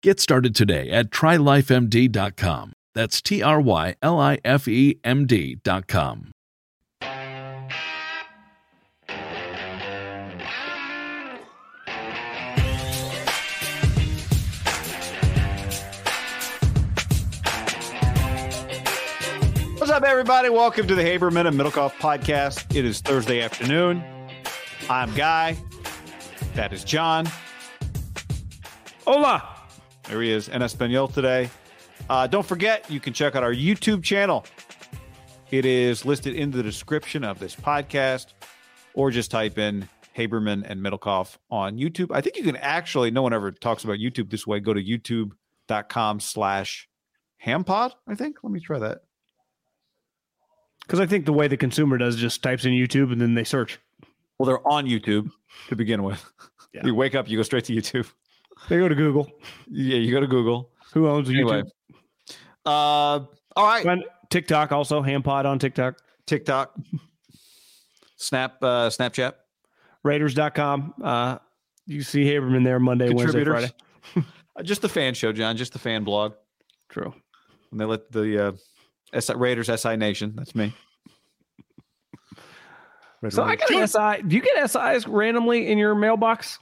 Get started today at trylifemd.com. That's T R Y L I F E M D.com. What's up, everybody? Welcome to the Haberman and Middlecoff podcast. It is Thursday afternoon. I'm Guy. That is John. Hola. There he is in Espanol today. Uh, don't forget, you can check out our YouTube channel. It is listed in the description of this podcast, or just type in Haberman and Middlecoff on YouTube. I think you can actually, no one ever talks about YouTube this way. Go to youtube.com slash hampod, I think. Let me try that. Because I think the way the consumer does just types in YouTube and then they search. Well, they're on YouTube to begin with. Yeah. You wake up, you go straight to YouTube. They go to Google. Yeah, you go to Google. Who owns Anyway. YouTube? Uh, all right. And TikTok also, Hampod on TikTok. TikTok, Snap, uh, Snapchat, Raiders.com. Uh, you see Haberman there Monday, Wednesday. Friday. Just the fan show, John. Just the fan blog. True. And they let the uh, SI, Raiders SI Nation. That's me. Red So I Raiders. got an SI. Do you get SIs randomly in your mailbox?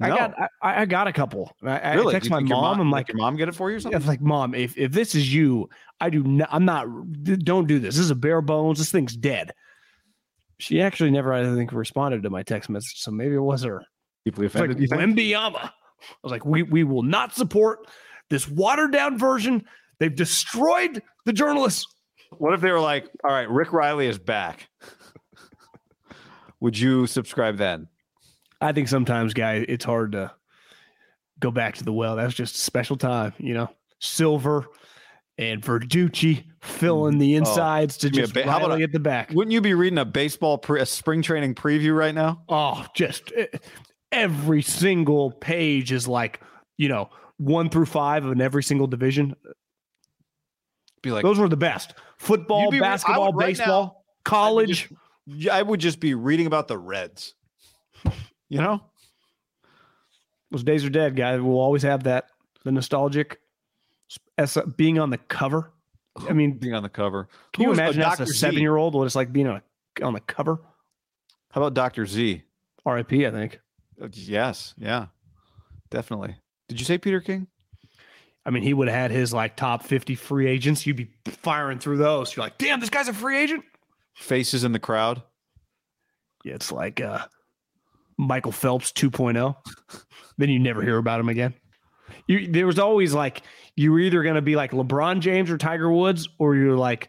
I got I, I got a couple. I, I text my your mom. I'm like, your mom get it for you or something? it's like, mom, if, if this is you, I do not, I'm not, don't do this. This is a bare bones. This thing's dead. She actually never, I think, responded to my text message. So maybe it was her. Deeply It's like offended. you think? Wembanyama. I was like, we, we will not support this watered down version. They've destroyed the journalists. What if they were like, all right, Rick Reilly is back? Would you subscribe then? I think sometimes, guy, it's hard to go back to the well. That's just a special time, you know, silver and Verducci filling the insides to Give me a just ba- how about a- at the back. Wouldn't you be reading a baseball pre- a spring training preview right now? Oh, just eh, every single page is like, you know, one through five in every single division. Be like Those were the best. Football, be basketball, right now- baseball, college. Yeah, I would just be reading about the Reds. You know? Those days are dead, guys. We'll always have that. The nostalgic as being on the cover. I mean, Being on the cover. can you imagine that's a seven year old what it's like being on, a, on the cover? How about Dr. Z? RIP, I think. Uh, Yes, yeah. Definitely. Did you say Peter King? I mean, he would have had his like top 50 free agents. You'd be firing through those. You're like, damn, this guy's a free agent. Faces in the crowd. Yeah, it's like uh, Michael Phelps 2.0. then you never hear about him again. You, there was always like you were either going to be like LeBron James or Tiger Woods, or you're like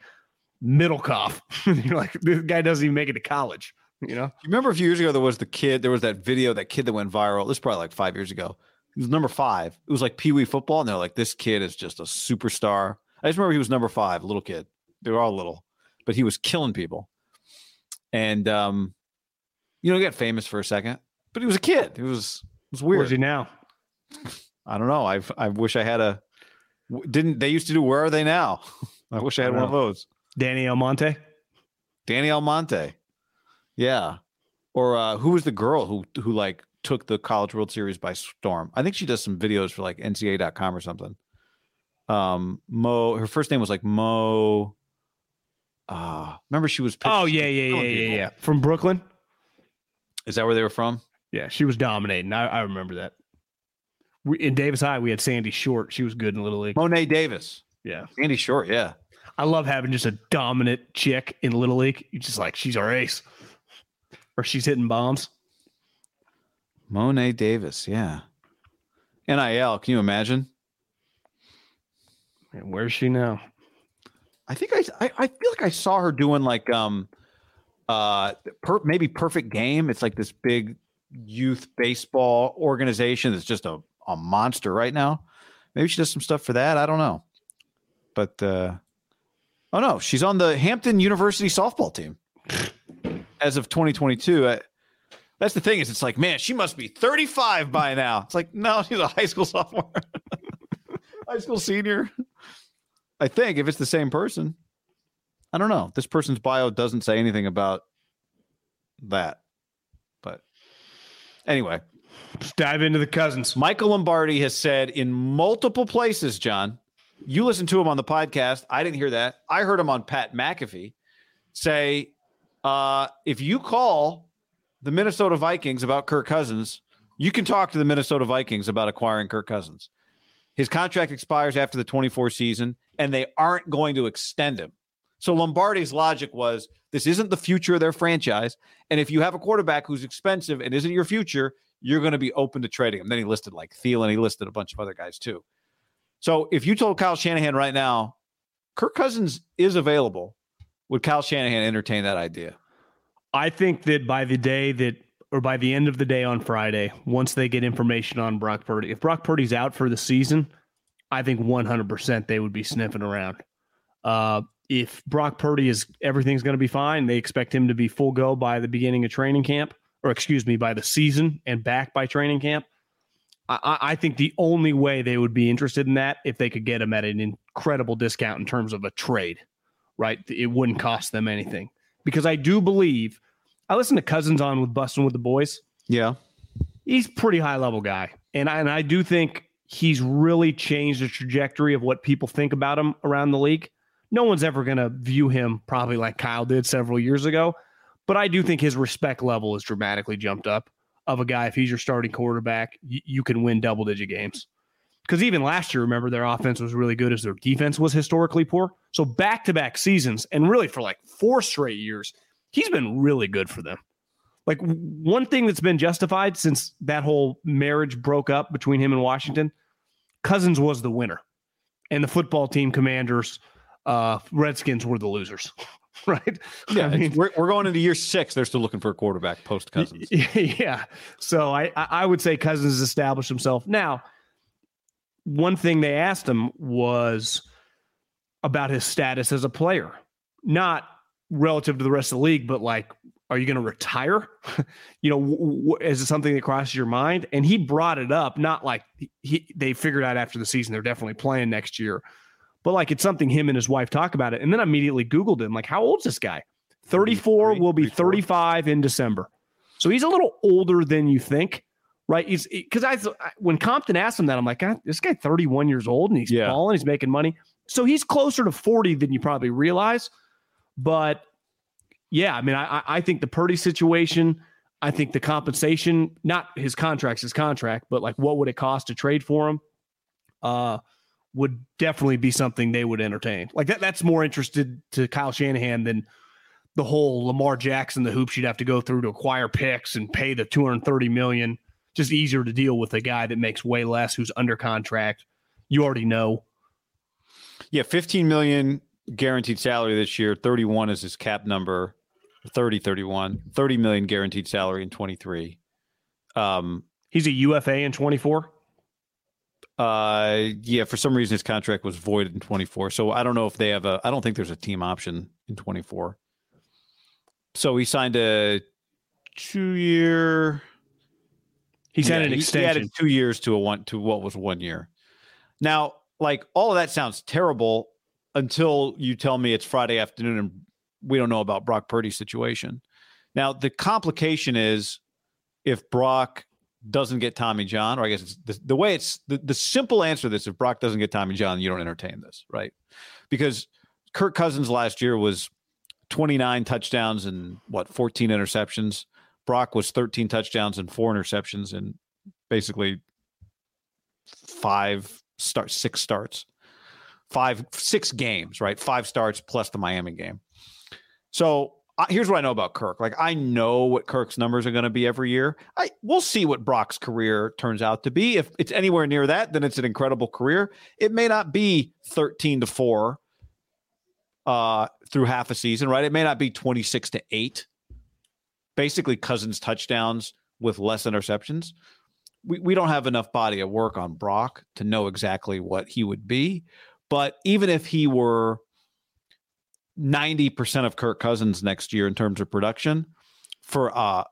Middlecoff. you're like this guy doesn't even make it to college. You know, You remember a few years ago there was the kid, there was that video, that kid that went viral. This is probably like five years ago. He was number five. It was like Pee Wee football, and they're like, this kid is just a superstar. I just remember he was number five, little kid. They were all little, but he was killing people. And um, you know, he got famous for a second, but he was a kid. It was it was weird. where's he now? I don't know. I I wish I had a. Didn't they used to do? Where are they now? I wish I had I one of those. Danny Almonte. Danny Almonte. Yeah. Or uh, who was the girl who who like took the College World Series by storm? I think she does some videos for like NCAA.com or something. Um, Mo. Her first name was like Mo. Uh, remember she was. Oh yeah, yeah, yeah, yeah, yeah. From Brooklyn. Is that where they were from? Yeah, she was dominating. I, I remember that. We, in Davis High, we had Sandy Short. She was good in Little League. Mo'ne Davis. Yeah. Sandy Short. Yeah. I love having just a dominant chick in Little League. You just like she's our ace, or she's hitting bombs. Mo'ne Davis. Yeah. NIL. Can you imagine? And where's she now? I think I, I I feel like I saw her doing like um uh per, maybe perfect game. It's like this big youth baseball organization that's just a, a monster right now. Maybe she does some stuff for that. I don't know. But uh oh no, she's on the Hampton University softball team as of 2022. I, that's the thing is it's like, man, she must be 35 by now. It's like, no, she's a high school sophomore. high school senior. I think if it's the same person. I don't know. This person's bio doesn't say anything about that. But anyway, Let's dive into the cousins. Michael Lombardi has said in multiple places, John, you listened to him on the podcast. I didn't hear that. I heard him on Pat McAfee say, uh, if you call the Minnesota Vikings about Kirk Cousins, you can talk to the Minnesota Vikings about acquiring Kirk Cousins. His contract expires after the 24 season, and they aren't going to extend him. So Lombardi's logic was this isn't the future of their franchise. And if you have a quarterback who's expensive and isn't your future, you're going to be open to trading him. Then he listed like Thielen, he listed a bunch of other guys too. So if you told Kyle Shanahan right now, Kirk Cousins is available, would Kyle Shanahan entertain that idea? I think that by the day that, or by the end of the day on Friday, once they get information on Brock Purdy, if Brock Purdy's out for the season, I think 100% they would be sniffing around. Uh, if Brock Purdy is everything's going to be fine, they expect him to be full go by the beginning of training camp, or excuse me, by the season and back by training camp. I, I think the only way they would be interested in that if they could get him at an incredible discount in terms of a trade, right? It wouldn't cost them anything because I do believe I listened to Cousins on with Bussin' with the Boys. Yeah. He's pretty high level guy, and I, and I do think he's really changed the trajectory of what people think about him around the league. No one's ever going to view him probably like Kyle did several years ago, but I do think his respect level has dramatically jumped up. Of a guy, if he's your starting quarterback, you, you can win double digit games. Because even last year, remember their offense was really good as their defense was historically poor. So back to back seasons, and really for like four straight years, he's been really good for them. Like one thing that's been justified since that whole marriage broke up between him and Washington, Cousins was the winner, and the football team commanders, uh, Redskins were the losers, right? Yeah. I mean, we're, we're going into year six. They're still looking for a quarterback post Cousins. yeah. So I I would say Cousins has established himself. Now, one thing they asked him was about his status as a player, not relative to the rest of the league, but like, are you going to retire? you know, w- w- is it something that crosses your mind? And he brought it up, not like he, they figured out after the season they're definitely playing next year, but like it's something him and his wife talk about it. And then I immediately Googled him, like, how old's this guy? 34 will be 35 in December. So he's a little older than you think, right? He's because I when Compton asked him that, I'm like, God, this guy 31 years old and he's yeah. balling, he's making money. So he's closer to 40 than you probably realize. But yeah, I mean, I, I think the Purdy situation, I think the compensation, not his contract's his contract, but like what would it cost to trade for him? Uh, would definitely be something they would entertain. Like that, that's more interested to Kyle Shanahan than the whole Lamar Jackson, the hoops you'd have to go through to acquire picks and pay the 230 million. Just easier to deal with a guy that makes way less, who's under contract. You already know. Yeah, 15 million guaranteed salary this year. 31 is his cap number. 30, 31, 30 million guaranteed salary in 23. Um, he's a UFA in 24. Uh, yeah, for some reason his contract was voided in 24. So I don't know if they have a. I don't think there's a team option in 24. So he signed a two year. He's yeah, an extension. He added two years to a one to what was one year. Now, like all of that sounds terrible until you tell me it's Friday afternoon and we don't know about Brock Purdy's situation. Now, the complication is if Brock doesn't get Tommy John, or I guess it's the, the way it's the, the simple answer to this if Brock doesn't get Tommy John, you don't entertain this, right? Because Kirk Cousins last year was 29 touchdowns and what 14 interceptions. Brock was 13 touchdowns and four interceptions and basically five start six starts. Five six games, right? Five starts plus the Miami game. So here's what I know about Kirk. Like I know what Kirk's numbers are going to be every year. I we'll see what Brock's career turns out to be. If it's anywhere near that, then it's an incredible career. It may not be 13 to 4 uh, through half a season, right? It may not be 26 to 8. Basically, Cousins touchdowns with less interceptions. We, we don't have enough body of work on Brock to know exactly what he would be. But even if he were 90% of Kirk Cousins next year in terms of production for uh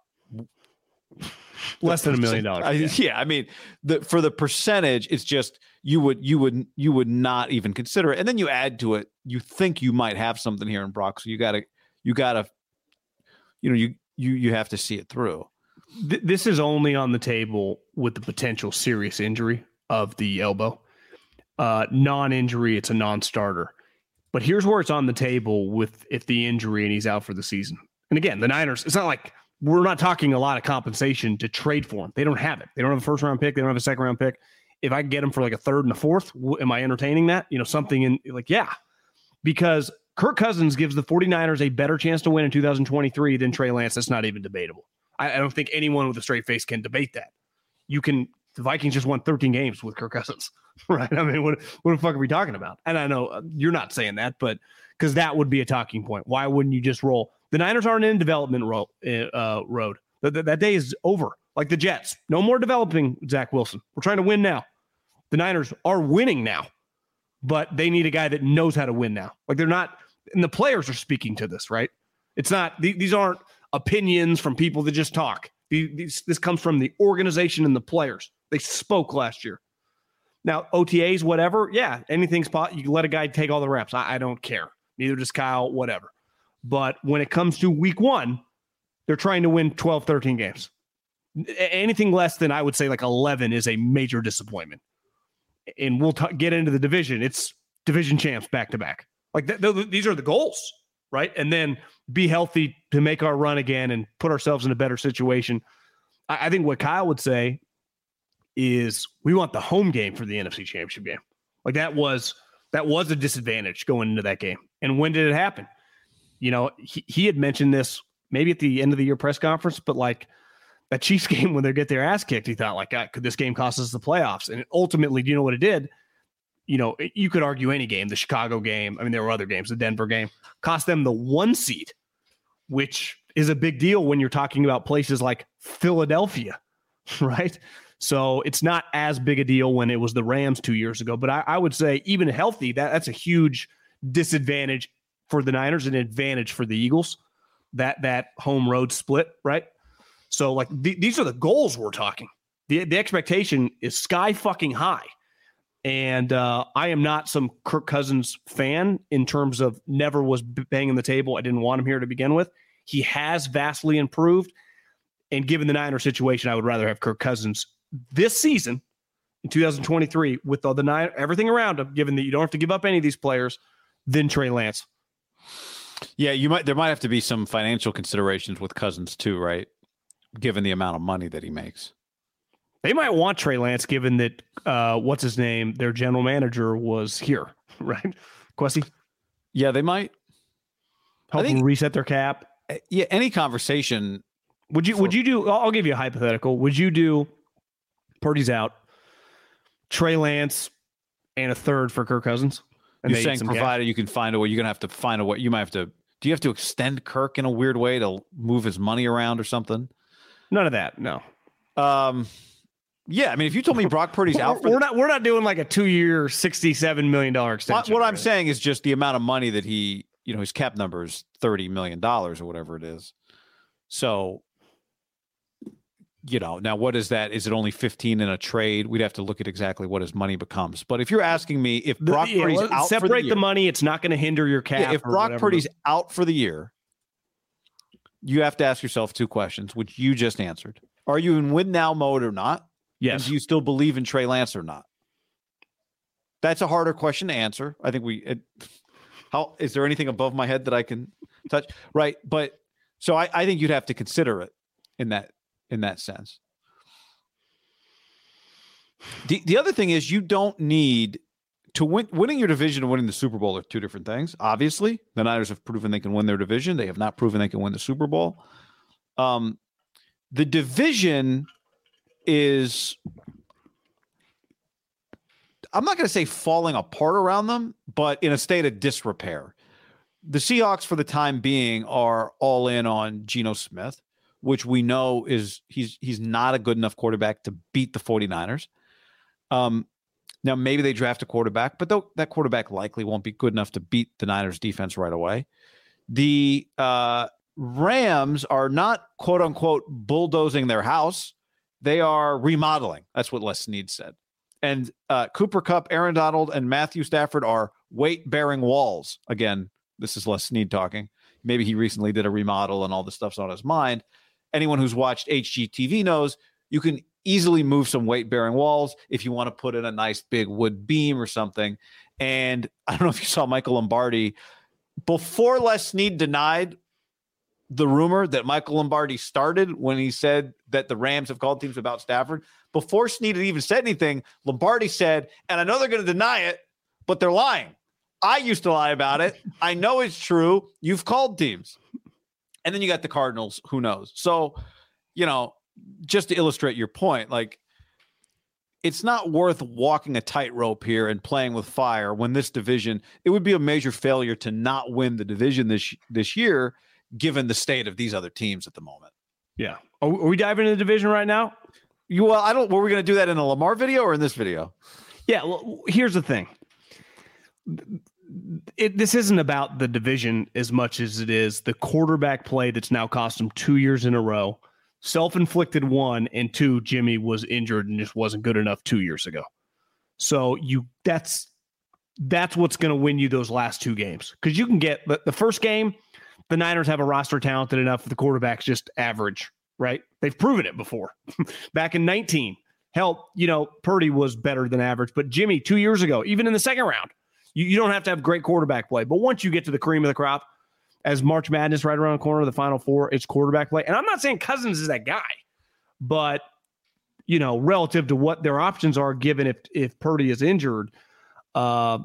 less than a million dollars. Yeah. yeah, I mean, the for the percentage, it's just you would you would you would not even consider it, and then you add to it, you think you might have something here in Brock, so you got to you got to, you know, you you you have to see it through. Th- this is only on the table with the potential serious injury of the elbow. Uh, non-injury, it's a non-starter. But here's where it's on the table with if the injury and he's out for the season. And again, the Niners, it's not like we're not talking a lot of compensation to trade for him. They don't have it. They don't have a first round pick. They don't have a second round pick. If I get him for like a third and a fourth, am I entertaining that? You know, something in like, yeah, because Kirk Cousins gives the 49ers a better chance to win in 2023 than Trey Lance. That's not even debatable. I, I don't think anyone with a straight face can debate that. You can, the Vikings just won 13 games with Kirk Cousins, right? I mean, what, what the fuck are we talking about? And I know uh, you're not saying that, but because that would be a talking point. Why wouldn't you just roll? The Niners aren't in development ro- uh, road. That, that day is over. Like the Jets, no more developing Zach Wilson. We're trying to win now. The Niners are winning now, but they need a guy that knows how to win now. Like they're not, and the players are speaking to this, right? It's not, these aren't opinions from people that just talk. These, this comes from the organization and the players. They spoke last year. Now, OTAs, whatever, yeah, anything's spot. You let a guy take all the reps. I, I don't care. Neither does Kyle, whatever. But when it comes to week one, they're trying to win 12, 13 games. Anything less than I would say like 11 is a major disappointment. And we'll t- get into the division. It's division champs back to back. Like th- th- these are the goals, right? And then be healthy to make our run again and put ourselves in a better situation. I, I think what Kyle would say is we want the home game for the NFC Championship game. Like that was that was a disadvantage going into that game. And when did it happen? You know, he, he had mentioned this maybe at the end of the year press conference, but like that Chiefs game when they get their ass kicked, he thought like, God, could this game cost us the playoffs? And ultimately, do you know what it did? You know, you could argue any game, the Chicago game. I mean, there were other games, the Denver game cost them the one seed, which is a big deal when you're talking about places like Philadelphia, right? So it's not as big a deal when it was the Rams two years ago. But I, I would say, even healthy, that that's a huge disadvantage for the Niners and advantage for the Eagles. That that home road split, right? So like th- these are the goals we're talking. The the expectation is sky fucking high. And uh, I am not some Kirk Cousins fan in terms of never was banging the table. I didn't want him here to begin with. He has vastly improved. And given the Niner situation, I would rather have Kirk Cousins this season in 2023 with all the nine everything around him, given that you don't have to give up any of these players, than Trey Lance. Yeah, you might there might have to be some financial considerations with Cousins too, right? Given the amount of money that he makes. They might want Trey Lance given that uh what's his name, their general manager was here, right? Kwesi? Yeah, they might help think, reset their cap. Eh, yeah, any conversation. Would you for, would you do I'll give you a hypothetical. Would you do Purdy's out, Trey Lance, and a third for Kirk Cousins? And You're saying provided cash? you can find a way, you're gonna have to find a way. You might have to. Do you have to extend Kirk in a weird way to move his money around or something? None of that. No. Um. Yeah, I mean, if you told me Brock Purdy's out, for we're not we're not doing like a two year, sixty seven million dollar extension. What, what I'm saying is just the amount of money that he, you know, his cap number is thirty million dollars or whatever it is. So you know, now what is that? Is it only 15 in a trade? We'd have to look at exactly what his money becomes. But if you're asking me if Brock the, yeah, Purdy's out separate for the, year, the money, it's not going to hinder your cap. Yeah, if Brock Purdy's out for the year, you have to ask yourself two questions, which you just answered. Are you in win now mode or not? Yes. And do you still believe in Trey Lance or not? That's a harder question to answer. I think we. It, how is there anything above my head that I can touch? Right, but so I, I think you'd have to consider it in that in that sense. The the other thing is you don't need to win winning your division and winning the Super Bowl are two different things. Obviously, the Niners have proven they can win their division. They have not proven they can win the Super Bowl. Um, the division is I'm not going to say falling apart around them, but in a state of disrepair. The Seahawks, for the time being, are all in on Geno Smith which we know is he's he's not a good enough quarterback to beat the 49ers. Um, now maybe they draft a quarterback, but that quarterback likely won't be good enough to beat the Niners defense right away. The uh, Rams are not quote unquote bulldozing their house; they are remodeling. That's what Les Snead said. And uh, Cooper Kupp, Aaron Donald, and Matthew Stafford are weight bearing walls. Again, this is Les Snead talking. Maybe he recently did a remodel and all the stuff's on his mind anyone who's watched HGTV knows you can easily move some weight bearing walls if you want to put in a nice big wood beam or something. And I don't know if you saw Michael Lombardi before Les Snead denied the rumor that Michael Lombardi started when he said that the Rams have called teams about Stafford. Before Snead had even said anything, Lombardi said, and I know they're going to deny it, but they're lying. I used to lie about it. I know it's true. You've called teams. And then you got the Cardinals, who knows? So, you know, just to illustrate your point, like it's not worth walking a tightrope here and playing with fire when this division, it would be a major failure to not win the division this this year, given the state of these other teams at the moment. Yeah. Are, we diving into the division right now? You well, I don't were we gonna do that in a Lamar video or in this video? Yeah, well, here's the thing it, this isn't about the division as much as it is the quarterback play that's now cost him two years in a row. Self inflicted one, and two, Jimmy was injured and just wasn't good enough two years ago. So you that's that's what's going to win you those last two games because you can get the, the first game. The Niners have a roster talented enough. The quarterback's just average, right? They've proven it before. Back in 19, hell, you know, Purdy was better than average, but Jimmy two years ago, even in the second round, you, you don't have to have great quarterback play, but once you get to the cream of the crop, as March Madness right around the corner, the Final Four, it's quarterback play. And I'm not saying Cousins is that guy, but you know, relative to what their options are, given if if Purdy is injured, uh,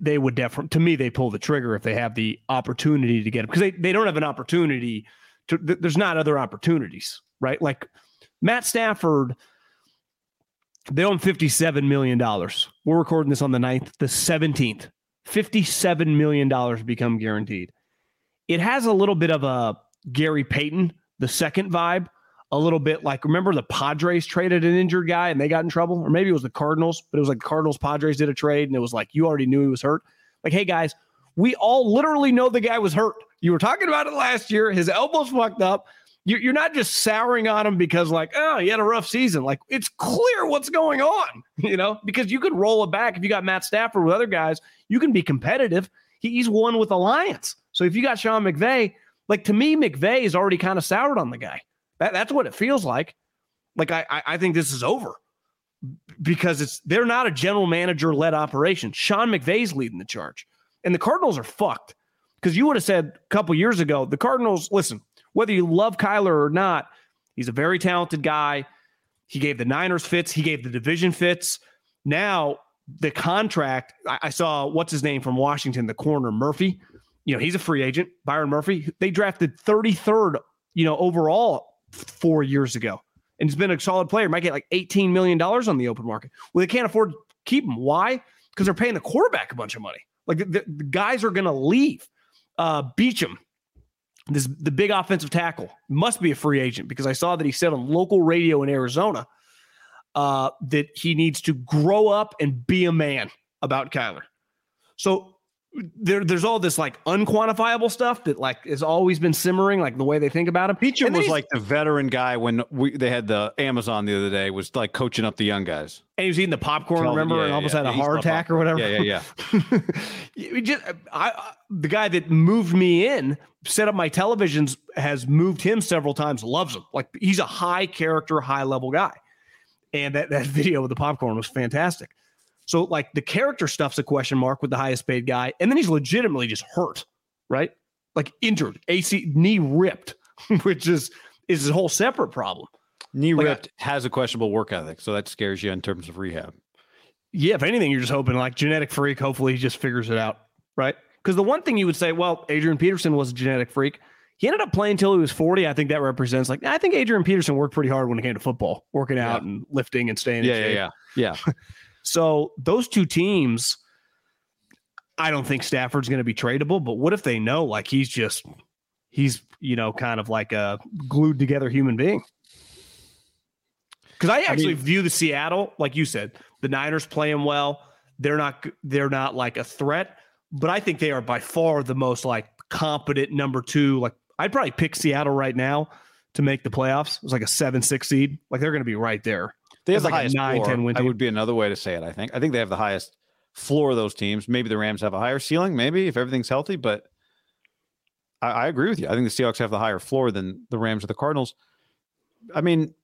they would definitely. To me, they pull the trigger if they have the opportunity to get him because they they don't have an opportunity to. There's not other opportunities, right? Like Matt Stafford they own $57 million. We're recording this on the 9th, the 17th. $57 million become guaranteed. It has a little bit of a Gary Payton, the second vibe, a little bit like remember the Padres traded an injured guy and they got in trouble? Or maybe it was the Cardinals, but it was like Cardinals Padres did a trade and it was like you already knew he was hurt. Like, hey guys, we all literally know the guy was hurt. You were talking about it last year. His elbow's fucked up. You're not just souring on him because, like, oh, he had a rough season. Like, it's clear what's going on, you know, because you could roll it back. If you got Matt Stafford with other guys, you can be competitive. He's won with Alliance. So if you got Sean McVay, like to me, McVay is already kind of soured on the guy. That, that's what it feels like. Like I, I think this is over because it's they're not a general manager led operation. Sean McVay's leading the charge, and the Cardinals are fucked because you would have said a couple years ago the Cardinals. Listen, whether you love Kyler or not, he's a very talented guy. He gave the Niners fits. He gave the division fits. Now the contract. I, I saw what's his name from Washington, the corner Murphy. You know he's a free agent. Byron Murphy. They drafted 33rd. You know overall four years ago and he's been a solid player, might get like $18 million on the open market. Well, they can't afford to keep him. Why? Because they're paying the quarterback a bunch of money. Like the, the guys are going to leave. Uh, Beachum, this the big offensive tackle, must be a free agent because I saw that he said on local radio in Arizona uh, that he needs to grow up and be a man about Kyler. So there, there's all this like unquantifiable stuff that like has always been simmering, like the way they think about him. Beachum was like the veteran guy when we they had the Amazon the other day was like coaching up the young guys. And he was eating the popcorn, Tell, remember, yeah, and almost yeah, had a heart attack or whatever. Yeah, yeah, yeah. just, I, I, the guy that moved me in, set up my televisions, has moved him several times. Loves him. Like he's a high character, high level guy. And that that video with the popcorn was fantastic. So like the character stuff's a question mark with the highest paid guy, and then he's legitimately just hurt, right? Like injured, AC knee ripped, which is is a whole separate problem. Knee like ripped I, has a questionable work ethic, so that scares you in terms of rehab. Yeah, if anything, you're just hoping like genetic freak. Hopefully, he just figures it out, right? Because the one thing you would say, well, Adrian Peterson was a genetic freak. He ended up playing until he was 40. I think that represents like I think Adrian Peterson worked pretty hard when it came to football, working out yeah. and lifting and staying. Yeah, yeah, yeah, yeah. So those two teams, I don't think Stafford's going to be tradable. But what if they know like he's just he's you know kind of like a glued together human being? Because I actually I mean, view the Seattle, like you said, the Niners playing well. They're not they're not like a threat, but I think they are by far the most like competent number two. Like I'd probably pick Seattle right now to make the playoffs. It was like a seven six seed. Like they're going to be right there. They have the like highest nine, floor. 10 win. I would be another way to say it. I think. I think they have the highest floor of those teams. Maybe the Rams have a higher ceiling. Maybe if everything's healthy, but I, I agree with you. I think the Seahawks have the higher floor than the Rams or the Cardinals. I mean,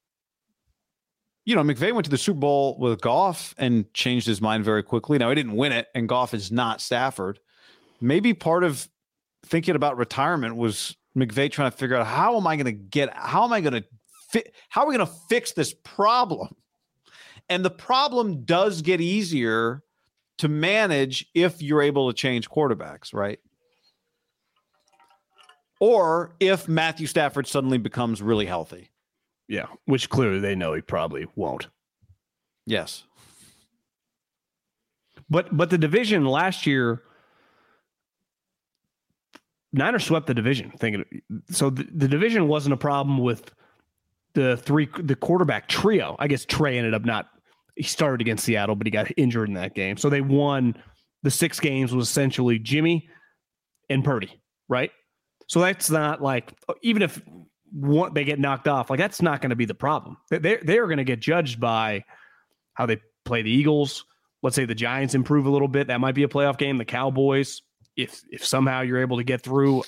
you know, McVay went to the Super Bowl with Goff and changed his mind very quickly. Now he didn't win it, and Goff is not Stafford. Maybe part of thinking about retirement was McVay trying to figure out how am I going to get, how am I going to fit, how are we going to fix this problem? And the problem does get easier to manage if you're able to change quarterbacks, right? Or if Matthew Stafford suddenly becomes really healthy. Yeah, which clearly they know he probably won't. Yes. But but the division last year Niners swept the division. Thinking so the, the division wasn't a problem with the three the quarterback trio. I guess Trey ended up not he started against Seattle, but he got injured in that game. So they won the six games was essentially Jimmy and Purdy, right? So that's not like even if one, they get knocked off, like that's not going to be the problem. They they are going to get judged by how they play the Eagles. Let's say the Giants improve a little bit, that might be a playoff game. The Cowboys, if if somehow you're able to get through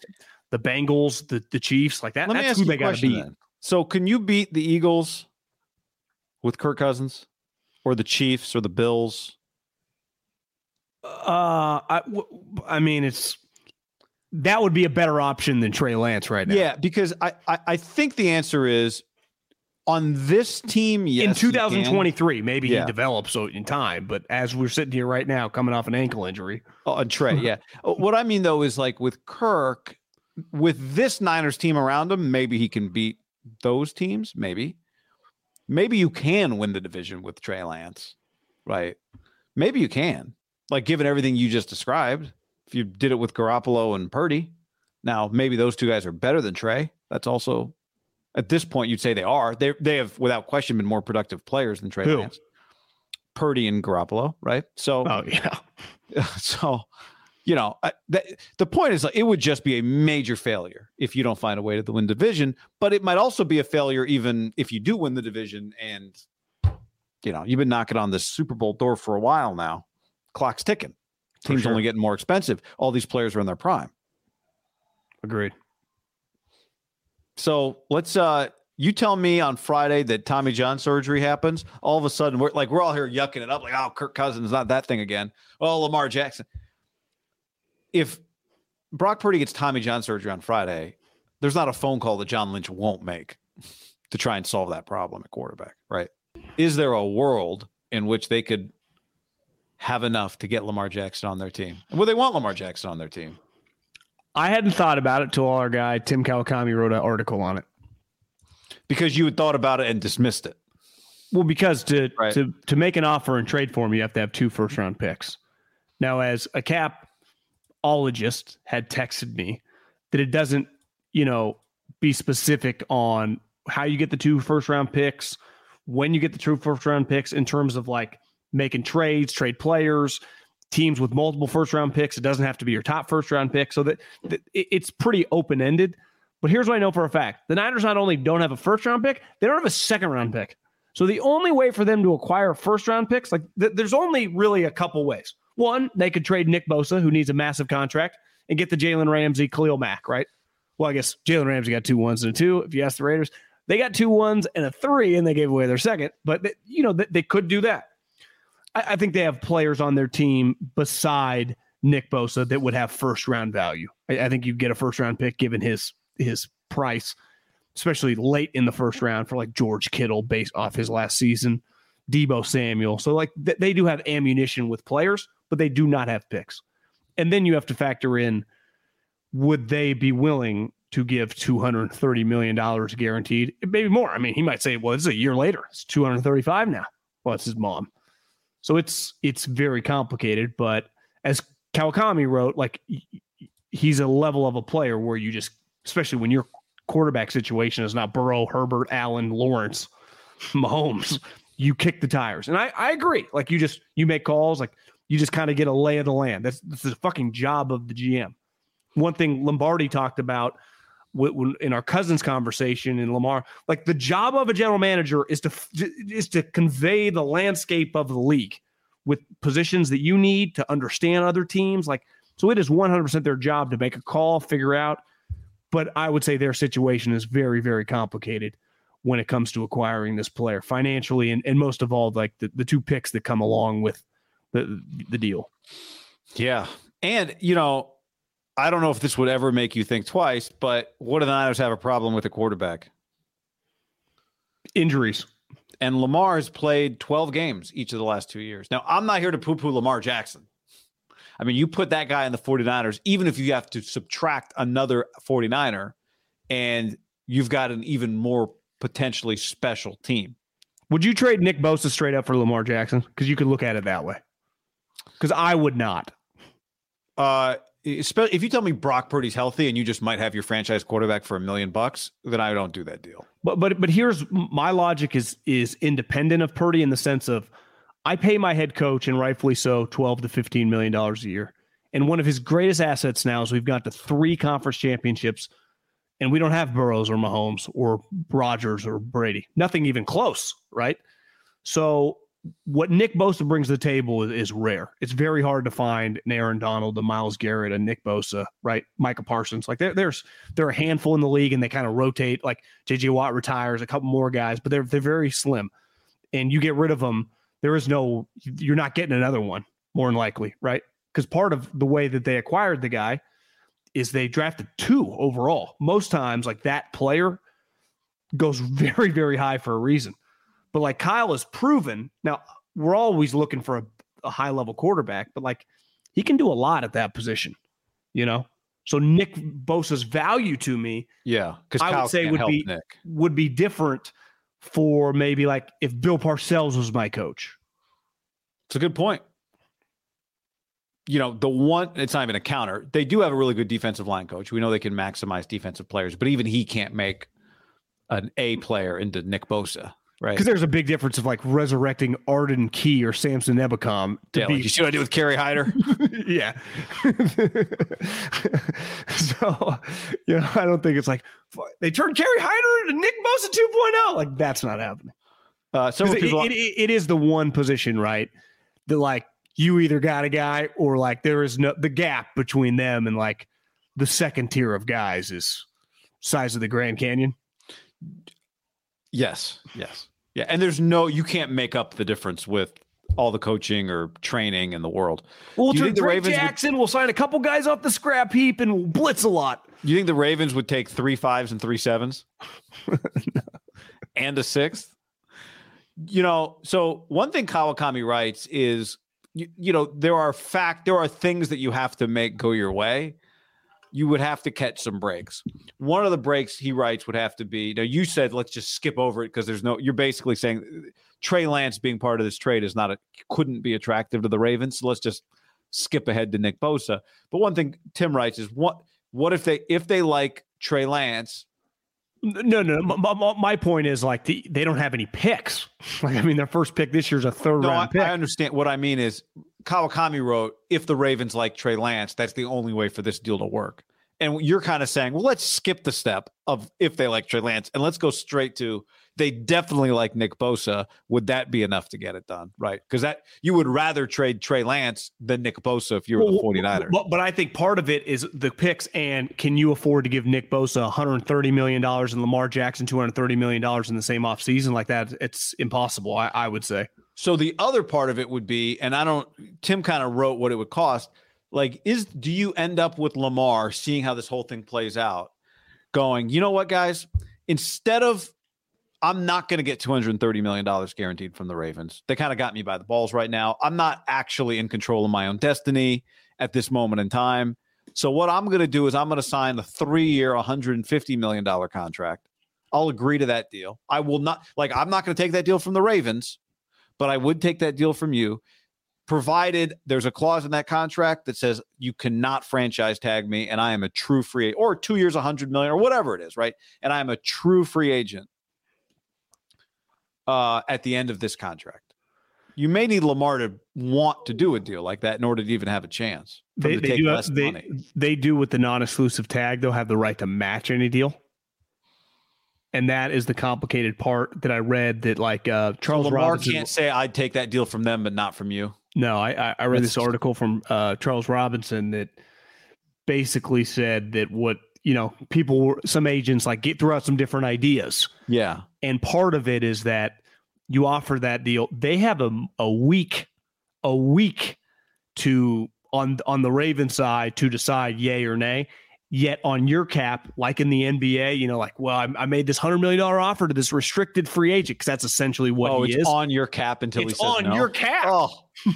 the Bengals, the the Chiefs, like that, Let that's who they got to beat. Then. So can you beat the Eagles with Kirk Cousins? Or the Chiefs or the Bills? Uh, I, I mean, it's that would be a better option than Trey Lance right now. Yeah, because I, I, I think the answer is on this team. Yes, in 2023, maybe yeah. he develops in time, but as we're sitting here right now, coming off an ankle injury. Oh, and Trey, yeah. Uh, what I mean though is like with Kirk, with this Niners team around him, maybe he can beat those teams. Maybe maybe you can win the division with Trey Lance, right? Maybe you can, like given everything you just described. If you did it with Garoppolo and Purdy, now maybe those two guys are better than Trey. That's also at this point you'd say they are. They they have without question been more productive players than Trey Who? Lance. Purdy and Garoppolo, right? So, oh yeah. So, you know, I, the point is like it would just be a major failure if you don't find a way to win division, but it might also be a failure even if you do win the division and you know, you've been knocking on the Super Bowl door for a while now. Clock's ticking. Teams sure. only getting more expensive. All these players are in their prime. Agreed. So let's uh you tell me on Friday that Tommy John surgery happens. All of a sudden, we're like we're all here yucking it up, like, oh, Kirk Cousins, not that thing again. Oh, Lamar Jackson. If Brock Purdy gets Tommy John surgery on Friday, there's not a phone call that John Lynch won't make to try and solve that problem at quarterback, right? Is there a world in which they could have enough to get Lamar Jackson on their team? Well, they want Lamar Jackson on their team. I hadn't thought about it till our guy Tim Kawakami wrote an article on it. Because you had thought about it and dismissed it. Well, because to right. to to make an offer and trade for him, you have to have two first round picks. Now, as a cap ologist had texted me that it doesn't, you know, be specific on how you get the two first round picks, when you get the two first round picks in terms of like making trades, trade players, teams with multiple first round picks. It doesn't have to be your top first round pick. So that, that it's pretty open ended. But here's what I know for a fact the Niners not only don't have a first round pick, they don't have a second round pick. So the only way for them to acquire first round picks, like th- there's only really a couple ways. One, they could trade Nick Bosa, who needs a massive contract, and get the Jalen Ramsey, Khalil Mack, right? Well, I guess Jalen Ramsey got two ones and a two. If you ask the Raiders, they got two ones and a three, and they gave away their second. But they, you know they, they could do that. I, I, think they have players on their team beside Nick Bosa that would have first round value. I, I think you get a first round pick given his his price, especially late in the first round for like George Kittle based off his last season, Deebo Samuel. So like th- they do have ammunition with players, but they do not have picks. And then you have to factor in would they be willing to give $230 million guaranteed, maybe more. I mean, he might say, well, is a year later. It's 235 now. Well, it's his mom. So it's it's very complicated. But as Kawakami wrote, like he's a level of a player where you just, especially when your quarterback situation is not Burrow, Herbert, Allen, Lawrence, Mahomes, you kick the tires. And I, I agree. Like you just you make calls, like you just kind of get a lay of the land. That's that's the fucking job of the GM. One thing Lombardi talked about in our cousins conversation in Lamar, like the job of a general manager is to is to convey the landscape of the league with positions that you need to understand other teams. Like, so it is 100% their job to make a call, figure out. But I would say their situation is very, very complicated when it comes to acquiring this player financially, and, and most of all, like the, the two picks that come along with the the deal. Yeah, and you know, I don't know if this would ever make you think twice, but what do the Niners have a problem with a quarterback? Injuries. And Lamar has played 12 games each of the last two years. Now, I'm not here to poo poo Lamar Jackson. I mean, you put that guy in the 49ers, even if you have to subtract another 49er, and you've got an even more potentially special team. Would you trade Nick Bosa straight up for Lamar Jackson? Because you could look at it that way. Because I would not. Uh, if you tell me Brock Purdy's healthy and you just might have your franchise quarterback for a million bucks, then I don't do that deal. But but but here's my logic is is independent of Purdy in the sense of I pay my head coach and rightfully so 12 to 15 million dollars a year. And one of his greatest assets now is we've got the three conference championships and we don't have Burrows or Mahomes or Rodgers or Brady. Nothing even close, right? So what Nick Bosa brings to the table is, is, rare. It's very hard to find an Aaron Donald, a Myles Garrett, a Nick Bosa, right? Micah Parsons. Like there, there's there are a handful in the league, and they kind of rotate. Like JJ Watt retires, a couple more guys, but they're they're very slim. And you get rid of them, there is no. You're not getting another one, more than likely, right? Because part of the way that they acquired the guy is they drafted two overall. Most times, like that player goes very very high for a reason. But like Kyle has proven, now we're always looking for a, a high level quarterback, but like he can do a lot at that position, you know? So Nick Bosa's value to me, yeah, because I would say would be Nick. would be different for maybe like if Bill Parcells was my coach. It's a good point. You know, the one it's not even a counter. They do have a really good defensive line coach. We know they can maximize defensive players, but even he can't make an A player into Nick Bosa. Right. Because there's a big difference of like resurrecting Arden Key or Samson Ebukam to Yeah, be like, you see what I do with Kerry Hyder? yeah. so, you know, I don't think it's like they turned Kerry Hyder into Nick Bosa 2.0. Like that's not happening. Uh, several 'Cause it- people. it- it- it is the one position, right? That like you either got a guy or like there is no the gap between them and like the second tier of guys is size of the Grand Canyon. Yes, yes, yeah. And there's no, you can't make up the difference with all the coaching or training in the world. Well, you think the Ravens would- Jackson will sign a couple guys off the scrap heap and blitz a lot. You think the Ravens would take three fives and three sevens, and a sixth? You know, so one thing Kawakami writes is, you, you know, there are fact, there are things that you have to make go your way. You would have to catch some breaks. One of the breaks he writes would have to be. Now you said let's just skip over it because there's no. You're basically saying Trey Lance being part of this trade is not a couldn't be attractive to the Ravens. So let's just skip ahead to Nick Bosa. But one thing Tim writes is what what if they if they like Trey Lance? No, no. My, my, point is like the, they don't have any picks. Like I mean, their first pick this year is a third No, I, round pick. I understand. What I mean is Kawakami wrote if the Ravens like Trey Lance, that's the only way for this deal to work. And you're kind of saying, well, let's skip the step of if they like Trey Lance and let's go straight to they definitely like Nick Bosa. Would that be enough to get it done? Right. Because that you would rather trade Trey Lance than Nick Bosa if you were the 49ers. But, but I think part of it is the picks and can you afford to give Nick Bosa $130 million and Lamar Jackson $230 million in the same offseason like that? It's impossible, I, I would say. So the other part of it would be, and I don't, Tim kind of wrote what it would cost. Like, is do you end up with Lamar seeing how this whole thing plays out, going, you know what, guys, instead of I'm not going to get $230 million guaranteed from the Ravens. They kind of got me by the balls right now. I'm not actually in control of my own destiny at this moment in time. So, what I'm going to do is I'm going to sign a three year, $150 million contract. I'll agree to that deal. I will not, like, I'm not going to take that deal from the Ravens, but I would take that deal from you, provided there's a clause in that contract that says you cannot franchise tag me and I am a true free or two years, 100 million or whatever it is, right? And I am a true free agent uh, at the end of this contract. You may need Lamar to want to do a deal like that in order to even have a chance. They, they take do, they, they do with the non exclusive tag, they'll have the right to match any deal. And that is the complicated part that I read that like uh, So Charles Lamar Robinson. can't say I'd take that deal from them, but not from you. No, I, I, read this That's- article from uh, Charles Robinson that basically said that what you know people were some agents like get throw out some different ideas, Yeah. And part of it is that you offer that deal. They have a a week, a week to on on the Raven side to decide yay or nay. Yet on your cap, like in the NBA, you know, like, well, I, I made this hundred million dollar offer to this restricted free agent because that's essentially what oh, he it's is. on your cap until he It's says on no? your cap. Oh,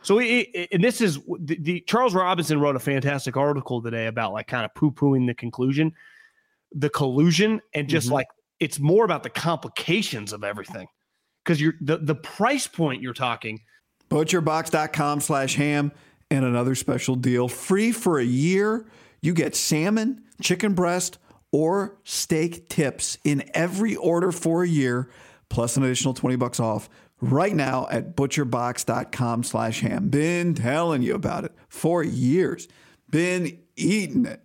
So, it, it- and this is the, the Charles Robinson wrote a fantastic article today about like kind of poo pooing the conclusion, the collusion, and just Mhm. like it's more about the complications of everything because you're the the price point you're talking. Butcherbox.com slash ham and another special deal. Free for a year. You get salmon, chicken breast, or steak tips in every order for a year, plus an additional 20 bucks off right now at butcherbox.com slash ham. Been telling you about it for years. Been eating it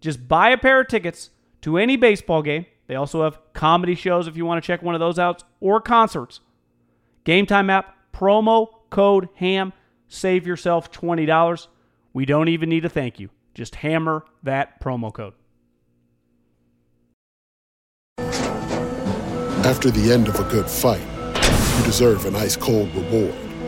Just buy a pair of tickets to any baseball game. They also have comedy shows if you want to check one of those out or concerts. Game Time app, promo code HAM, save yourself $20. We don't even need a thank you. Just hammer that promo code. After the end of a good fight, you deserve an ice cold reward.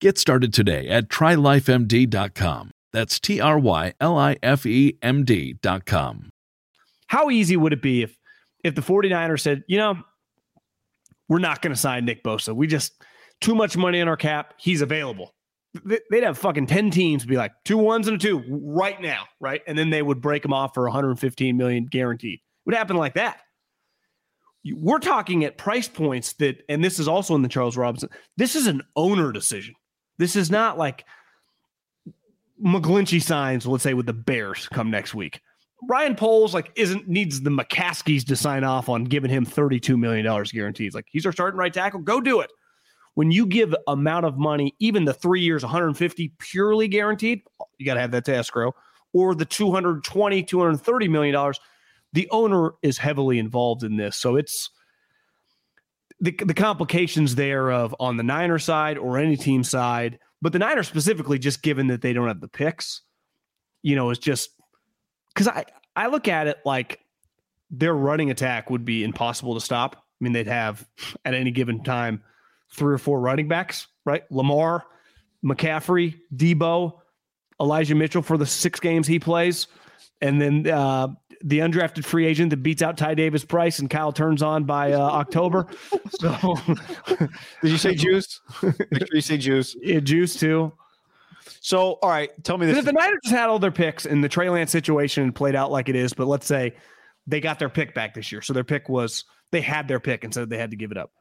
Get started today at trylifemd.com. That's T R Y L I F E M D.com. How easy would it be if if the 49ers said, you know, we're not going to sign Nick Bosa. We just too much money in our cap. He's available. They'd have fucking 10 teams be like two ones and a two right now, right? And then they would break him off for 115 million guaranteed. It would happen like that. We're talking at price points that, and this is also in the Charles Robinson, this is an owner decision. This is not like McGlinchey signs, let's say, with the Bears come next week. Ryan Poles like isn't needs the McCaskeys to sign off on giving him $32 million guarantees. Like he's our starting right tackle. Go do it. When you give amount of money, even the three years, 150 purely guaranteed, you got to have that to escrow, or the 220, 230 million dollars, the owner is heavily involved in this. So it's the the complications there of on the Niner side or any team side, but the Niners specifically, just given that they don't have the picks, you know, is just because I I look at it like their running attack would be impossible to stop. I mean, they'd have at any given time three or four running backs, right? Lamar, McCaffrey, Deebo, Elijah Mitchell for the six games he plays, and then uh, the undrafted free agent that beats out Ty Davis Price and Kyle turns on by uh, October. So, did you say juice? Make sure you say juice. Yeah, juice too. So, all right, tell me this: if the Niners just had all their picks and the Trey Lance situation played out like it is, but let's say they got their pick back this year, so their pick was they had their pick and said they had to give it up.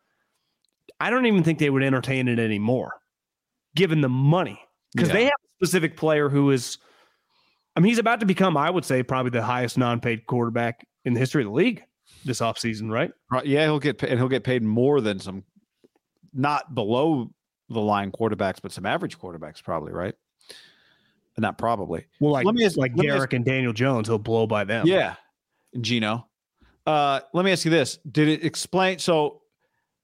I don't even think they would entertain it anymore, given the money, because yeah. they have a specific player who is I mean, he's about to become, I would say, probably the highest non-paid quarterback in the history of the league this offseason, right? Right. Yeah, he'll get and he'll get paid more than some not below the line quarterbacks, but some average quarterbacks, probably, right? Not probably. Well, like let me ask, like Derek and Daniel Jones, he'll blow by them. Yeah. Gino. Uh, let me ask you this. Did it explain so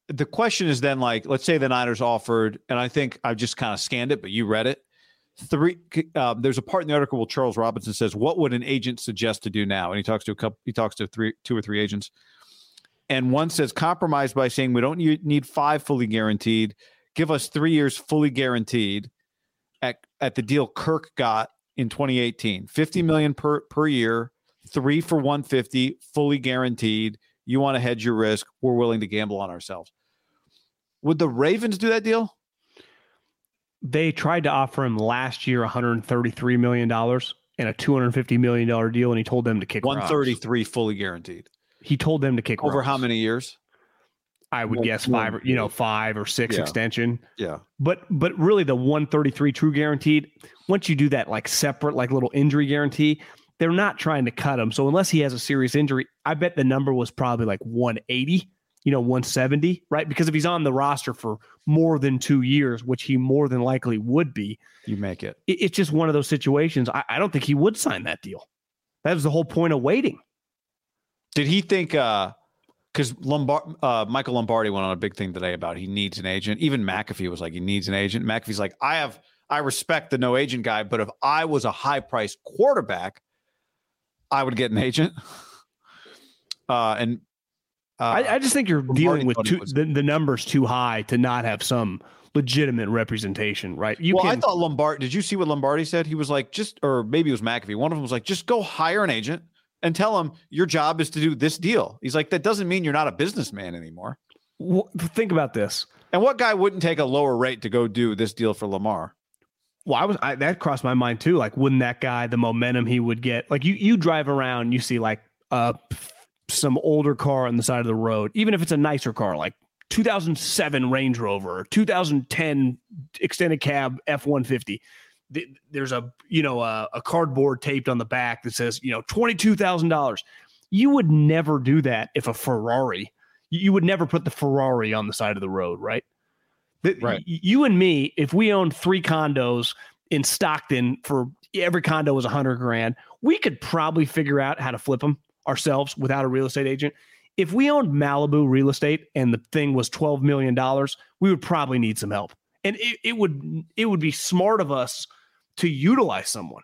the question is then like, let's say the Niners offered, and I think I've just kind of scanned it, but you read it three uh, there's a part in the article where charles robinson says what would an agent suggest to do now? And he talks to a couple he talks to three two or three agents. And one says compromise by saying we don't need five fully guaranteed. Give us three years fully guaranteed at, at the deal kirk got in 2018 50 million per per year three for 150 fully guaranteed. You want to hedge your risk. We're willing to gamble on ourselves. Would the ravens do that deal they tried to offer him last year 133 million dollars and a 250 million dollar deal, and he told them to kick 133 rocks. fully guaranteed. He told them to kick over rocks. how many years? I would guess five, you know, five or six yeah. extension. Yeah. But but really the 133 true guaranteed, once you do that like separate, like little injury guarantee, they're not trying to cut him. So unless he has a serious injury, I bet the number was probably like 180 you know, 170, right? Because if he's on the roster for more than two years, which he more than likely would be, you make it. it it's just one of those situations. I, I, don't think he would sign that deal. That was the whole point of waiting. Did he think, uh, because Lombard, uh, Michael Lombardi went on a big thing today about he needs an agent. Even McAfee was like, he needs an agent. McAfee's like, I have, I respect the no agent guy, but if I was a high priced quarterback, I would get an agent. Uh, and uh, I, I, just think you're dealing with too, the, the numbers too high to not have some legitimate representation, right? You well, can, I thought Lombardi. Did you see what Lombardi said? He was like, just, or maybe it was McAfee. One of them was like, just go hire an agent and tell him your job is to do this deal. He's like, that doesn't mean you're not a businessman anymore. Well, think about this. And what guy wouldn't take a lower rate to go do this deal for Lamar? Well, I was I, that crossed my mind too. Like, wouldn't that guy the momentum he would get? Like, you you drive around, you see like uh some older car on the side of the road, even if it's a nicer car, like 2007 Range Rover, 2010 extended cab F 150. There's a you know a, a, cardboard taped on the back that says you know twenty two thousand dollars. You would never do that if a Ferrari. You would never put the Ferrari on the side of the road, right? Right. You and me, if we owned three condos in Stockton for every condo was a hundred grand, we could probably figure out how to flip them ourselves without a real estate agent. If we owned Malibu real estate and the thing was $12 million, we would probably need some help. And it, it would it would be smart of us to utilize someone.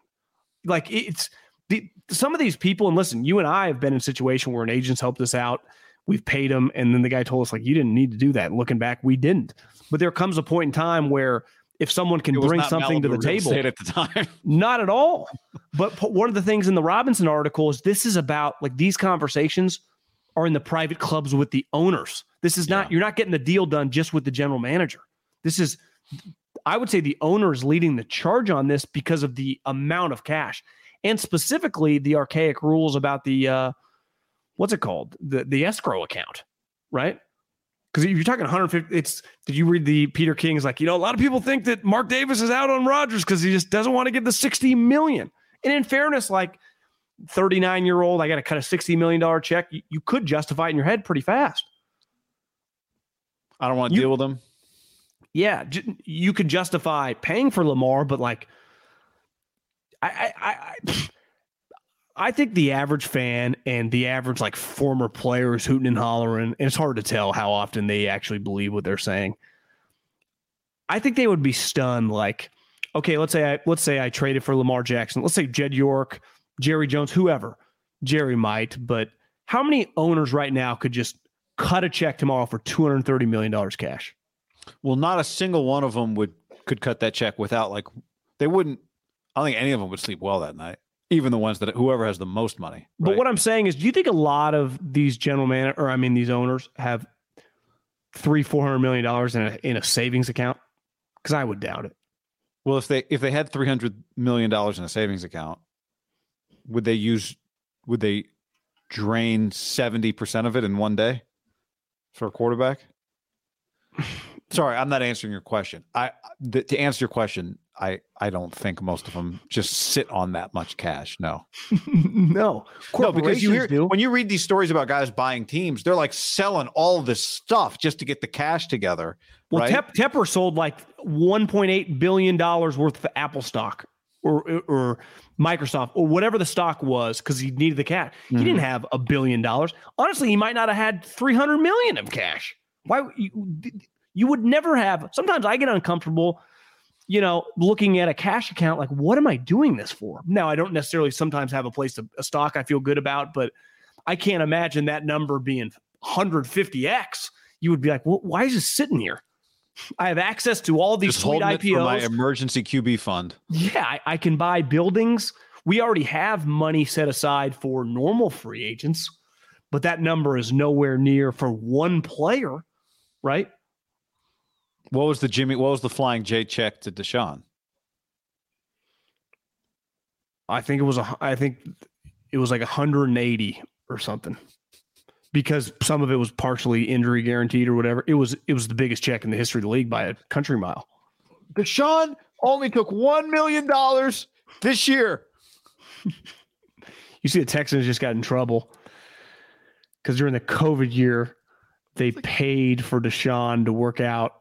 Like it's the some of these people, and listen, you and I have been in a situation where an agent's helped us out. We've paid them, and then the guy told us, like, you didn't need to do that. looking back, we didn't. But there comes a point in time where if someone can bring something Malibu to the table. at the time. Not at all. But one of the things in the robinson article is this is about like these conversations are in the private clubs with the owners. This is not yeah. you're not getting the deal done just with the general manager. This is i would say the owner is leading the charge on this because of the amount of cash. And specifically the archaic rules about the uh what's it called? The the escrow account right because if you're talking 150, it's did you read the Peter King's like, you know, a lot of people think that Mark Davis is out on Rodgers because he just doesn't want to give the 60 million. And in fairness, like 39 year old, I got to cut a 60 million dollar check. You, you, could justify it in your head pretty fast. I don't want to deal with them. Yeah, you could justify paying for Lamar, but like, I, I, I, I think the average fan and the average like former player is hooting and hollering, and it's hard to tell how often they actually believe what they're saying. I think they would be stunned. Like, okay, let's say I let's say I traded for Lamar Jackson. Let's say Jed York, Jerry Jones, whoever. Jerry might, but how many owners right now could just cut a check tomorrow for two hundred thirty million dollars cash? Well, not a single one of them would could cut that check without like they wouldn't. I don't think any of them would sleep well that night. Even the ones that whoever has the most money. But what I'm saying is, do you think a lot of these general man or I mean these owners have three, four hundred million dollars in a in a savings account? Because I would doubt it. Well, if they if they had three hundred million dollars in a savings account, would they use would they drain seventy percent of it in one day for a quarterback? Sorry, I'm not answering your question. I th- to answer your question, I I don't think most of them just sit on that much cash. No, no, no, because you hear do. when you read these stories about guys buying teams, they're like selling all this stuff just to get the cash together. Well, right? Tep- Tepper sold like 1.8 billion dollars worth of Apple stock or or Microsoft or whatever the stock was because he needed the cash. Mm-hmm. He didn't have a billion dollars. Honestly, he might not have had 300 million of cash. Why you, you would never have? Sometimes I get uncomfortable, you know, looking at a cash account like, what am I doing this for? Now, I don't necessarily sometimes have a place to a stock I feel good about, but I can't imagine that number being 150x. You would be like, well, why is it sitting here? I have access to all these just sweet it for my emergency QB fund. Yeah, I, I can buy buildings. We already have money set aside for normal free agents, but that number is nowhere near for one player, right? What was the Jimmy? What was the flying J check to Deshaun? I think it was a. I think it was like 180 or something, because some of it was partially injury guaranteed or whatever. It was it was the biggest check in the history of the league by a country mile. Deshaun only took one million dollars this year. You see, the Texans just got in trouble because during the COVID year, they paid for Deshaun to work out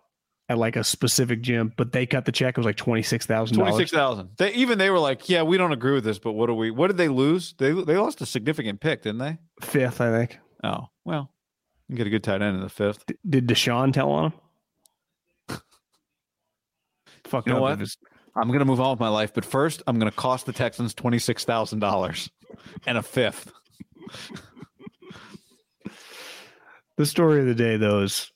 at like a specific gym, but they cut the check. It was like twenty six thousand Twenty six thousand. They even they were like, yeah, we don't agree with this, but what do we? What did they lose? They they lost a significant pick, didn't they? Fifth, I think. Oh well, you get a good tight end in the fifth. D- did Deshaun tell on him? Fuck You know what? I'm gonna move on with my life, but first I'm gonna cost the Texans twenty six thousand dollars and a fifth. The story of the day, though, is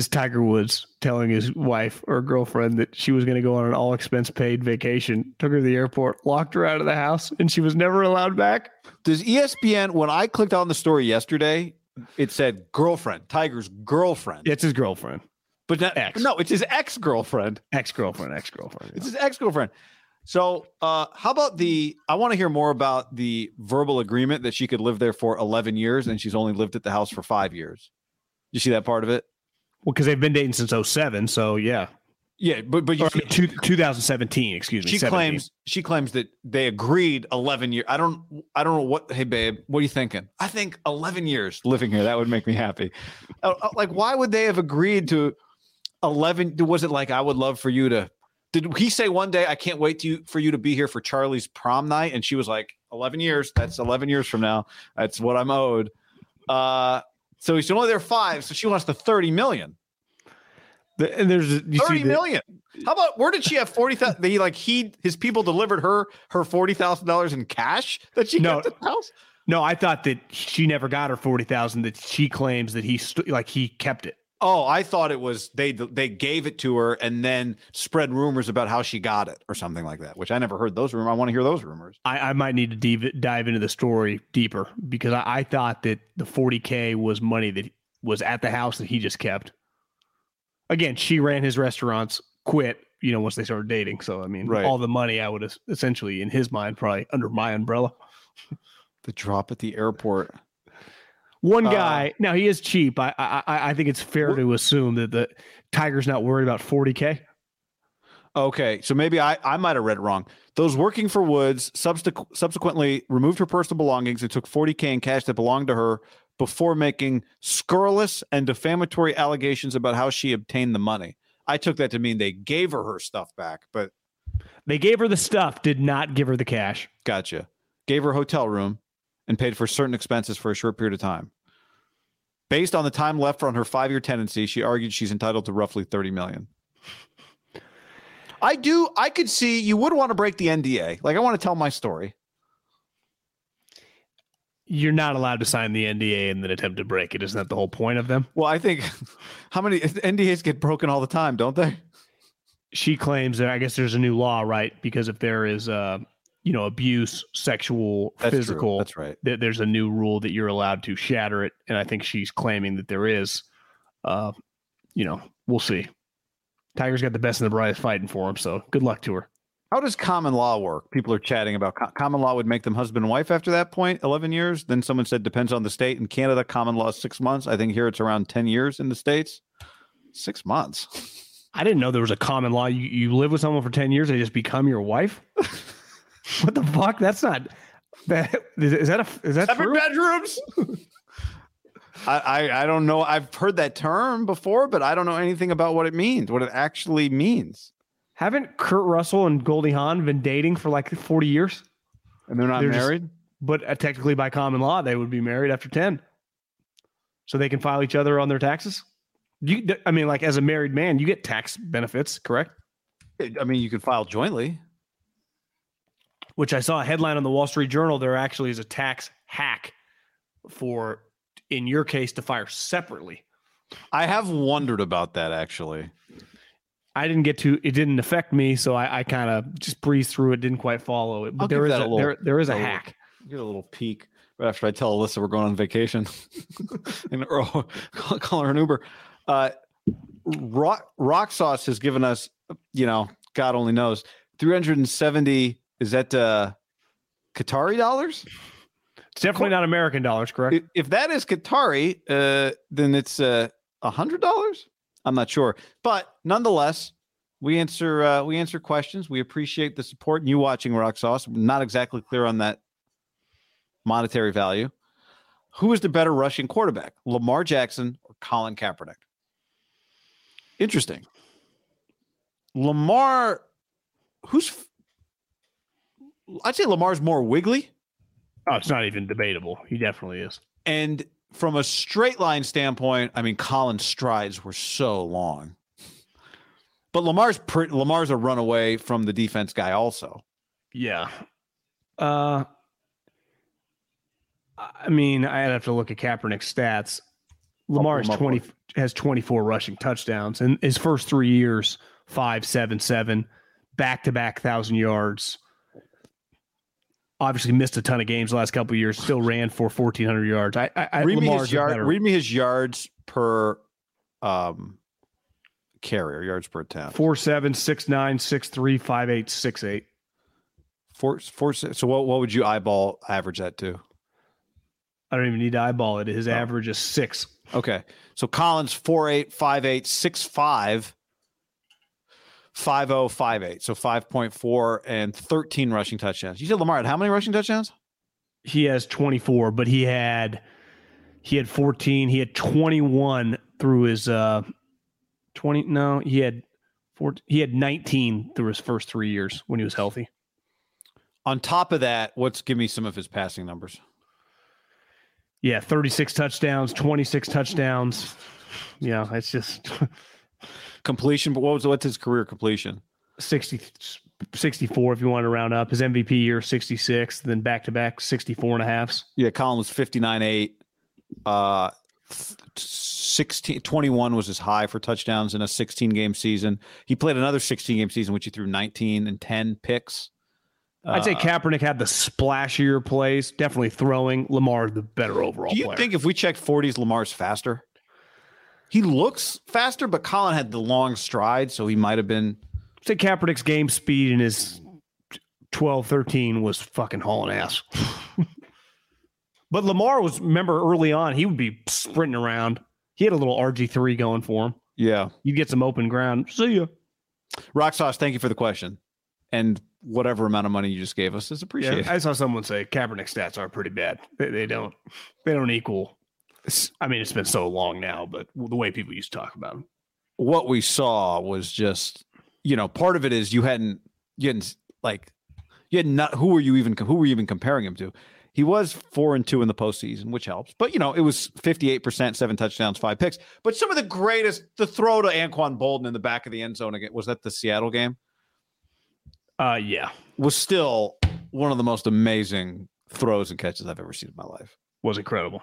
is Tiger Woods telling his wife or girlfriend that she was going to go on an all expense paid vacation. Took her to the airport, locked her out of the house, and she was never allowed back. Does ESPN when I clicked on the story yesterday, it said girlfriend, Tiger's girlfriend. It's his girlfriend, But not, Ex. no, it's his ex girlfriend. ex girlfriend, ex girlfriend. It's his ex girlfriend. So, uh, how about the? I want to hear more about the verbal agreement that she could live there for 11 years, and she's only lived at the house for five years. You see that part of it? Well, because they've been dating since 07, so yeah. Yeah, but but you Or, I mean, two, 2017, excuse me. she 17. claims she claims that they agreed 11 years. I don't I don't know what. Hey, babe, what are you thinking? I think 11 years living here that would make me happy. Uh, uh, like, why would they have agreed to 11? Was it like I would love for you to? Did he say one day I can't wait to you, for you to be here for Charlie's prom night? And she was like, 11 years. That's 11 years from now. That's what I'm owed. Uh, so he's only there five. So she wants the 30 million. The- and there's you see Thirty the- How about where did she have forty thousand? They like he his people delivered her her forty thousand dollars in cash that she No. got the house. No, I thought that she never got her 40,000 that she claims that he st- like he kept it. Oh, I thought it was they they gave it to her and then spread rumors about how she got it or something like that. Which I never heard those rumors. I want to hear those rumors. I, I might need to dive, dive into the story deeper because I, I thought that the 40K was money that was at the house that he just kept. Again, she ran his restaurants, quit, you know, once they started dating. So, I mean, Right. all the money I would have essentially, in his mind, probably under my umbrella. The drop at the airport. One Uh, guy, now he is cheap. I, I I think it's fair to assume that the Tiger's not worried about 40K. Okay, so maybe I, I might have read it wrong. Those working for Woods subsequ- subsequently removed her personal belongings and took 40K in cash that belonged to her before making scurrilous and defamatory allegations about how she obtained the money. I took that to mean they gave her her stuff back, but They gave her the stuff, did not give her the cash. gotcha. gave her a hotel room, and paid for certain expenses for a short period of time. Based on the time left on her five-year tenancy, she argued she's entitled to roughly 30 million. I do. I could see you would want to break the NDA. Like I want to tell my story. You're not allowed to sign the NDA and then attempt to break it. Isn't that the whole point of them? Well, I think how many NDAs get broken all the time, don't they? She claims that I guess there's a new law, right? Because if there is, uh, you know, abuse, sexual, That's true. physical, That's right. th- there's a new rule that you're allowed to shatter it, and I think she's claiming that there is. Uh, you know, we'll see. Tiger's got the best and the brightest fighting for him, so good luck to her. How does common law work? People are chatting about co- common law would make them husband and wife after that point, 11 years. Then someone said depends on the state. In Canada, common law is six months. I think here it's around 10 years in the States. Six months. I didn't know there was a common law. You, you live with someone for 10 years, they just become your wife? what the fuck? That's not that is, is that a is that Seven true? bedrooms. I, I I don't know. I've heard that term before, but I don't know anything about what it means, what it actually means. Haven't Kurt Russell and Goldie Hawn been dating for like 40 years? And they're not They're just- married? but uh, technically by common law, they would be married after 10. So they can file each other on their taxes? You I mean like as a married man, you get tax benefits, correct? I mean, you could file jointly. Which I saw a headline on the Wall Street Journal there actually is a tax hack for in your case to fire separately. I have wondered about that actually. I didn't get to it didn't affect me, so I, I kind of just breezed through it, didn't quite follow it. But I'll there is a, a little- there, there is a a little- hack. Get a little peek right after I tell Alyssa we're going on vacation, and or call, call her an Uber. Uh, Rock Rock Sauce has given us, you know, God only knows, three hundred and seventy. Is that uh, Qatari dollars? It's definitely not American dollars, correct? If, that is Qatari, uh, then it's uh, a hundred dollars. I'm not sure, but nonetheless, we answer uh, we answer questions. We appreciate the support and you watching Rock Sauce. Not exactly clear on that monetary value. Who is the better rushing quarterback, Lamar Jackson or Colin Kaepernick? Interesting. Lamar, who's I'd say Lamar's more wiggly. Oh, it's not even debatable. He definitely is. And from a straight line standpoint, I mean, Colin's strides were so long. But Lamar's pre- Lamar's a runaway from the defense guy, also. Yeah. Uh, I mean, I'd have to look at Kaepernick's stats. Lamar's him up twenty has twenty four rushing touchdowns, and his first three years five seven seven, back to back thousand yards. Obviously, missed a ton of games the last couple of years. Still ran for fourteen hundred yards. I, I, read me his yard. Read me his yards per um carrier, yards per attempt. four seven six nine six three five eight six eight. Four, four, so what, what would you eyeball average that to? I don't even need to eyeball it. Oh. His average is six. Okay. So Colin's 48, 58, 65, 50, 58. So 5.4 and 13 rushing touchdowns. You said Lamar had how many rushing touchdowns? he has 24 but he had he had 14 he had 21 through his uh 20 no he had 14 he had 19 through his first three years when he was healthy On top of that, what's give me some of his passing numbers? yeah 36 touchdowns 26 touchdowns yeah it's just Completion, but what was what's his career completion? 60 64 if you want to round up his mvp year 66 then back to back 64 and a halves Yeah, Colin was 59 8. Uh, 16, 21 was his high for touchdowns in a 16 game season. He played another 16 game season, which he threw 19 and 10 picks. I'd say Uh, Kaepernick had the splashier plays, definitely throwing. Lamar the better overall Do you player. think if we checked 40s, Lamar's faster? He looks faster, but Colin had the long stride, so he might have been. say Kaepernick's game speed in his 12, 13 was fucking hauling ass. but Lamar was, remember early on, he would be sprinting around. He had a little RG3 going for him. Yeah. You'd get some open ground. See ya. Rock Sauce, thank you for the question. And whatever amount of money you just gave us is appreciated. Yeah, I saw someone say Kaepernick stats are pretty bad. They, they don't, they don't equal. I mean, it's been so long now, but the way people used to talk about him. what we saw was just, you know, part of it is you hadn't, you hadn't like, You had not. Who were you even? Who were you even comparing him to? He was four and two in the postseason, which helps. But you know, it was fifty-eight percent, seven touchdowns, five picks. But some of the greatest, the throw to Anquan Boldin in the back of the end zone again was that the Seattle game. Uh, yeah, was still one of the most amazing throws and catches I've ever seen in my life. Was incredible.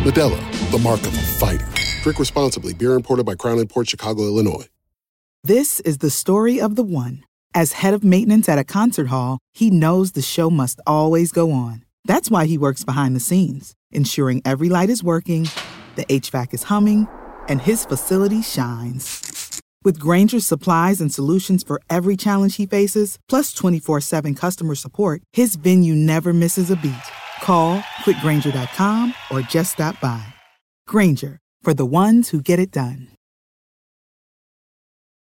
Modelo, the mark of a fighter. Drink responsibly. Beer imported by Crown Port Chicago, Illinois. This is the story of the one. As head of maintenance at a concert hall, he knows the show must always go on. That's why he works behind the scenes, ensuring every light is working, the HVAC is humming, and his facility shines. With Grainger's supplies and solutions for every challenge he faces, plus 24 7 customer support, his venue never misses a beat. Call quickgrainger.com or just stop by. Grainger, for the ones who get it done.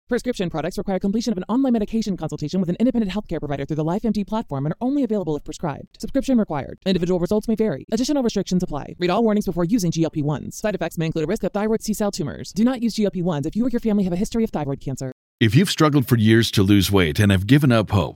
Prescription products require completion of an online medication consultation with an independent healthcare provider through the LifeMD platform and are only available if prescribed. Subscription required. Individual results may vary. Additional restrictions apply. Read all warnings before using GLP 1s. Side effects may include a risk of thyroid C cell tumors. Do not use GLP 1s if you or your family have a history of thyroid cancer. If you've struggled for years to lose weight and have given up hope,